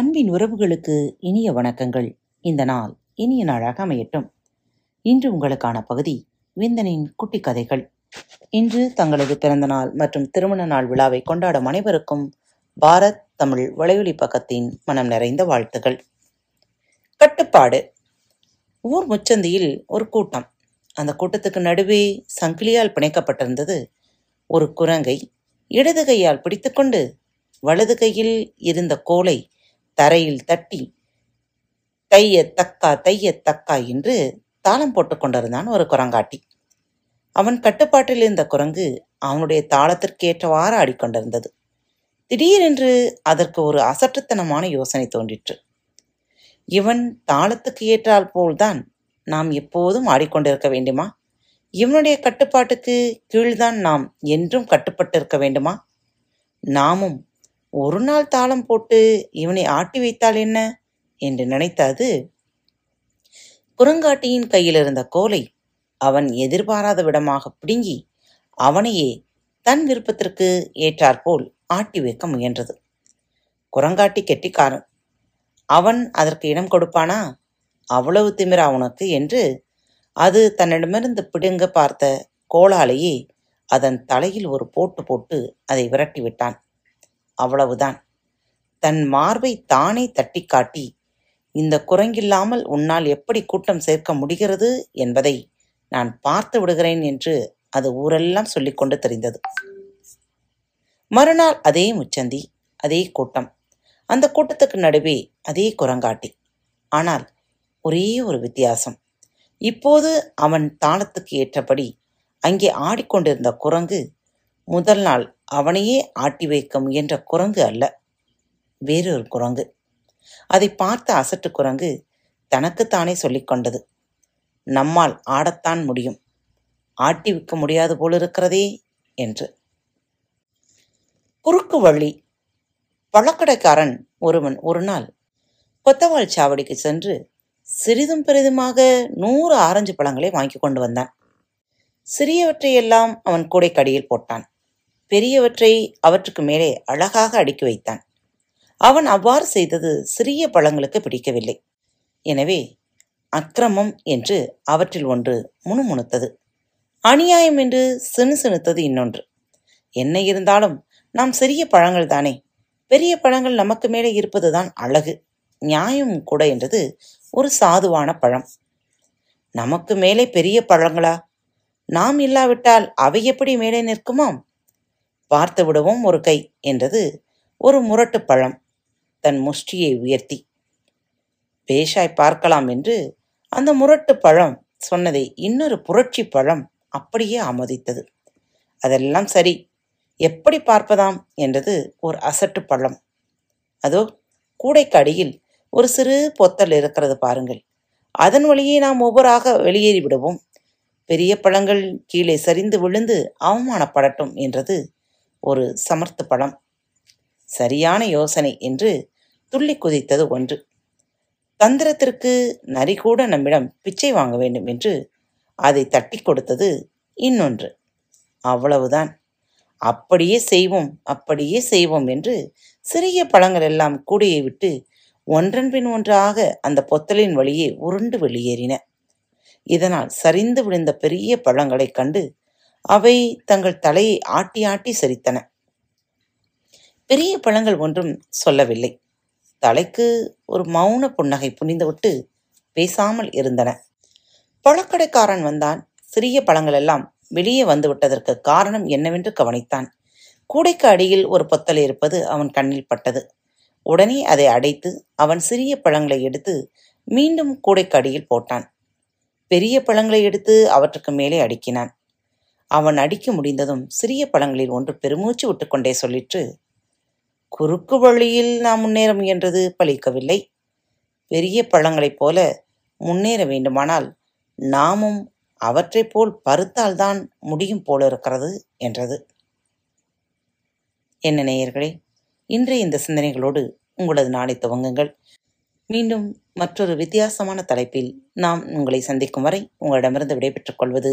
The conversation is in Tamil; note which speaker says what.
Speaker 1: அன்பின் உறவுகளுக்கு இனிய வணக்கங்கள். இந்த நாள் இனிய நாளாக அமையட்டும். இன்று உங்களுக்கான பகுதி விந்தனின் குட்டி கதைகள். இன்று தங்களது பிறந்த நாள் மற்றும் திருமண நாள் விழாவை கொண்டாடும் அனைவருக்கும் பாரத் தமிழ் வலையொலி பக்கத்தின் மனம் நிறைந்த வாழ்த்துகள். கட்டுப்பாடு. ஊர் முச்சந்தியில் ஒரு கூட்டம். அந்த கூட்டத்துக்கு நடுவே சங்கிலியால் பிணைக்கப்பட்டிருந்தது ஒரு குரங்கை இடது கையால் பிடித்துக்கொண்டு வலது கையில் இருந்த கோலை தரையில் தட்டி தைய தக்கா தைய தக்கா என்று தாளம் போட்டு கொண்டிருந்தான் ஒரு குரங்காட்டி. அவன் கட்டுப்பாட்டில் இருந்த குரங்கு அவனுடைய தாளத்திற்கேற்றவாறு ஆடிக்கொண்டிருந்தது. திடீரென்று அதற்கு ஒரு அசட்டுத்தனமான யோசனை தோன்றிற்று. இவன் தாளத்துக்கு ஏற்றால் போல்தான் நாம் எப்போதும் ஆடிக்கொண்டிருக்க வேண்டுமா? இவனுடைய கட்டுப்பாட்டுக்கு கீழ்தான் நாம் என்றும் கட்டுப்பட்டிருக்க வேண்டுமா? நாமும் ஒரு நாள் தாளம் போட்டு இவனை ஆட்டி வைத்தால் என்ன? என்று நினைத்தது. குரங்காட்டியின் கையில் இருந்த கோலை அவன் எதிர்பாராத விடமாக பிடுங்கி அவனையே தன் விருப்பத்திற்கு ஏற்றாற்போல் ஆட்டி வைக்க முயன்றது. குரங்காட்டி கெட்டிக்காரன். அவன் அதற்கு இடம் கொடுப்பானா? அவ்வளவு திமிரா உனக்கு என்று அது தன்னிடமிருந்து பிடுங்க பார்த்த கோளாலேயே அதன் தலையில் ஒரு போட்டு போட்டு அதை விரட்டி விட்டான். அவ்வளவுதான். தன் மார்பை தானே தட்டி காட்டி இந்த குரங்கில்லாமல் உன்னால் எப்படி கூட்டம் சேர்க்க முடிகிறது என்பதை நான் பார்த்து விடுகிறேன் என்று அது ஊரெல்லாம் சொல்லிக்கொண்டு தெரிந்தது. மறுநாள் அதே முச்சந்தி அதே கூட்டம். அந்த கூட்டத்துக்கு நடுவே அதே குரங்காட்டி. ஆனால் ஒரே ஒரு வித்தியாசம். இப்போது அவன் தாளத்துக்கு ஏற்றபடி அங்கே ஆடிக்கொண்டிருந்த குரங்கு முதல் நாள் அவனையே ஆட்டி வைக்க முயன்ற குரங்கு அல்ல வேறொரு குரங்கு. அதை பார்த்த அசட்டு குரங்கு தனக்குத்தானே சொல்லிக்கொண்டது நம்மால் ஆடத்தான் முடியும் ஆட்டி விற்க முடியாது போலிருக்கிறதே என்று. குறுக்கு வழி பழக்கடைக்காரன் ஒருவன் ஒரு நாள் கொத்தவாள் சாவடிக்கு சென்று சிறிதும் பெரிதுமாக நூறு ஆரஞ்சு பழங்களை வாங்கி கொண்டு வந்தான். சிறியவற்றையெல்லாம் அவன் கூடைக்கடியில் போட்டான். பெரியவற்றை அவற்றுக்கு மேலே அழகாக அடுக்கி வைத்தான். அவன் அவ்வாறு செய்தது சிறிய பழங்களுக்கு பிடிக்கவில்லை. எனவே அக்கிரமம் என்று அவற்றில் ஒன்று முணுமுணுத்தது. அநியாயம் என்று சினு சினுத்தது இன்னொன்று. என்ன இருந்தாலும் நாம் சிறிய பழங்கள் தானே. பெரிய பழங்கள் நமக்கு மேலே இருப்பதுதான் அழகு. நியாயம் கூட என்றது ஒரு சாதுவான பழம். நமக்கு மேலே பெரிய பழங்களா? நாம் இல்லாவிட்டால் அவை எப்படி மேலே நிற்குமாம்? பார்த்து விடவும் ஒரு கை என்றது ஒரு முரட்டு பழம். தன் முஷ்டியை உயர்த்தி பேஷாய் பார்க்கலாம் என்று அந்த முரட்டு பழம் சொன்னதை இன்னொரு புரட்சி பழம் அப்படியே ஆமோதித்தது. அதெல்லாம் சரி எப்படி பார்ப்பதாம்? என்றது ஒரு அசட்டு பழம். அதோ கூடைக்கு அடியில் ஒரு சிறு பொத்தல் இருக்கிறது பாருங்கள். அதன் வழியே நாம் ஒவ்வொராக வெளியேறி விடுவோம். பெரிய பழங்கள் கீழே சரிந்து விழுந்து அவமானப்படட்டும் என்றது ஒரு சமர்த்த பழம். சரியான யோசனை என்று துள்ளி குதித்தது ஒன்று. தந்திரத்திற்கு நரி கூட நம்மிடம் பிச்சை வாங்க வேண்டும் என்று அதை தட்டி கொடுத்தது இன்னொன்று. அவ்வளவுதான். அப்படியே செய்வோம் அப்படியே செய்வோம் என்று சிறிய பழங்கள் எல்லாம் கூடையை விட்டு ஒன்றன் பின் ஒன்றாக அந்த பொத்தலின் வழியே உருண்டு வெளியேறின. இதனால் சரிந்து விழுந்த பெரிய பழங்களைக் கண்டு அவை தங்கள் தலையை ஆட்டி ஆட்டி சிரித்தன. பெரிய பழங்கள் ஒன்றும் சொல்லவில்லை. தலைக்கு ஒரு மௌன புன்னகை புனிந்துவிட்டு பேசாமல் இருந்தன. பழக்கடைக்காரன் வந்தான். சிறிய பழங்கள் எல்லாம் வெளியே வந்துவிட்டதற்கு காரணம் என்னவென்று கவனித்தான். கூடைக்கு அடியில் ஒரு பொத்தல் இருப்பது அவன் கண்ணில் பட்டது. உடனே அதை அடைத்து அவன் சிறிய பழங்களை எடுத்து மீண்டும் கூடைக்கு அடியில் போட்டான். பெரிய பழங்களை எடுத்து அவற்றுக்கு மேலே அடுக்கினான். அவன் அடிக்க முடிந்ததும் சிறிய பழங்களில் ஒன்று பெருமூச்சு விட்டுக்கொண்டே சொல்லிற்று குறுக்கு வழியில் நாம் முன்னேற முயன்றது பலிக்கவில்லை பெரிய பழங்களைப் போல முன்னேற வேண்டுமானால் நாமும் அவற்றைப் போல் பருத்தால்தான் முடியும் போல இருக்கிறது என்றது. என்ன நேயர்களே இன்றைய இந்த சிந்தனைகளோடு உங்களது நாளை துவங்குங்கள். மீண்டும் மற்றொரு வித்தியாசமான தலைப்பில் நாம் உங்களை சந்திக்கும் வரை உங்களிடமிருந்து விடைபெற்றுக் கொள்வது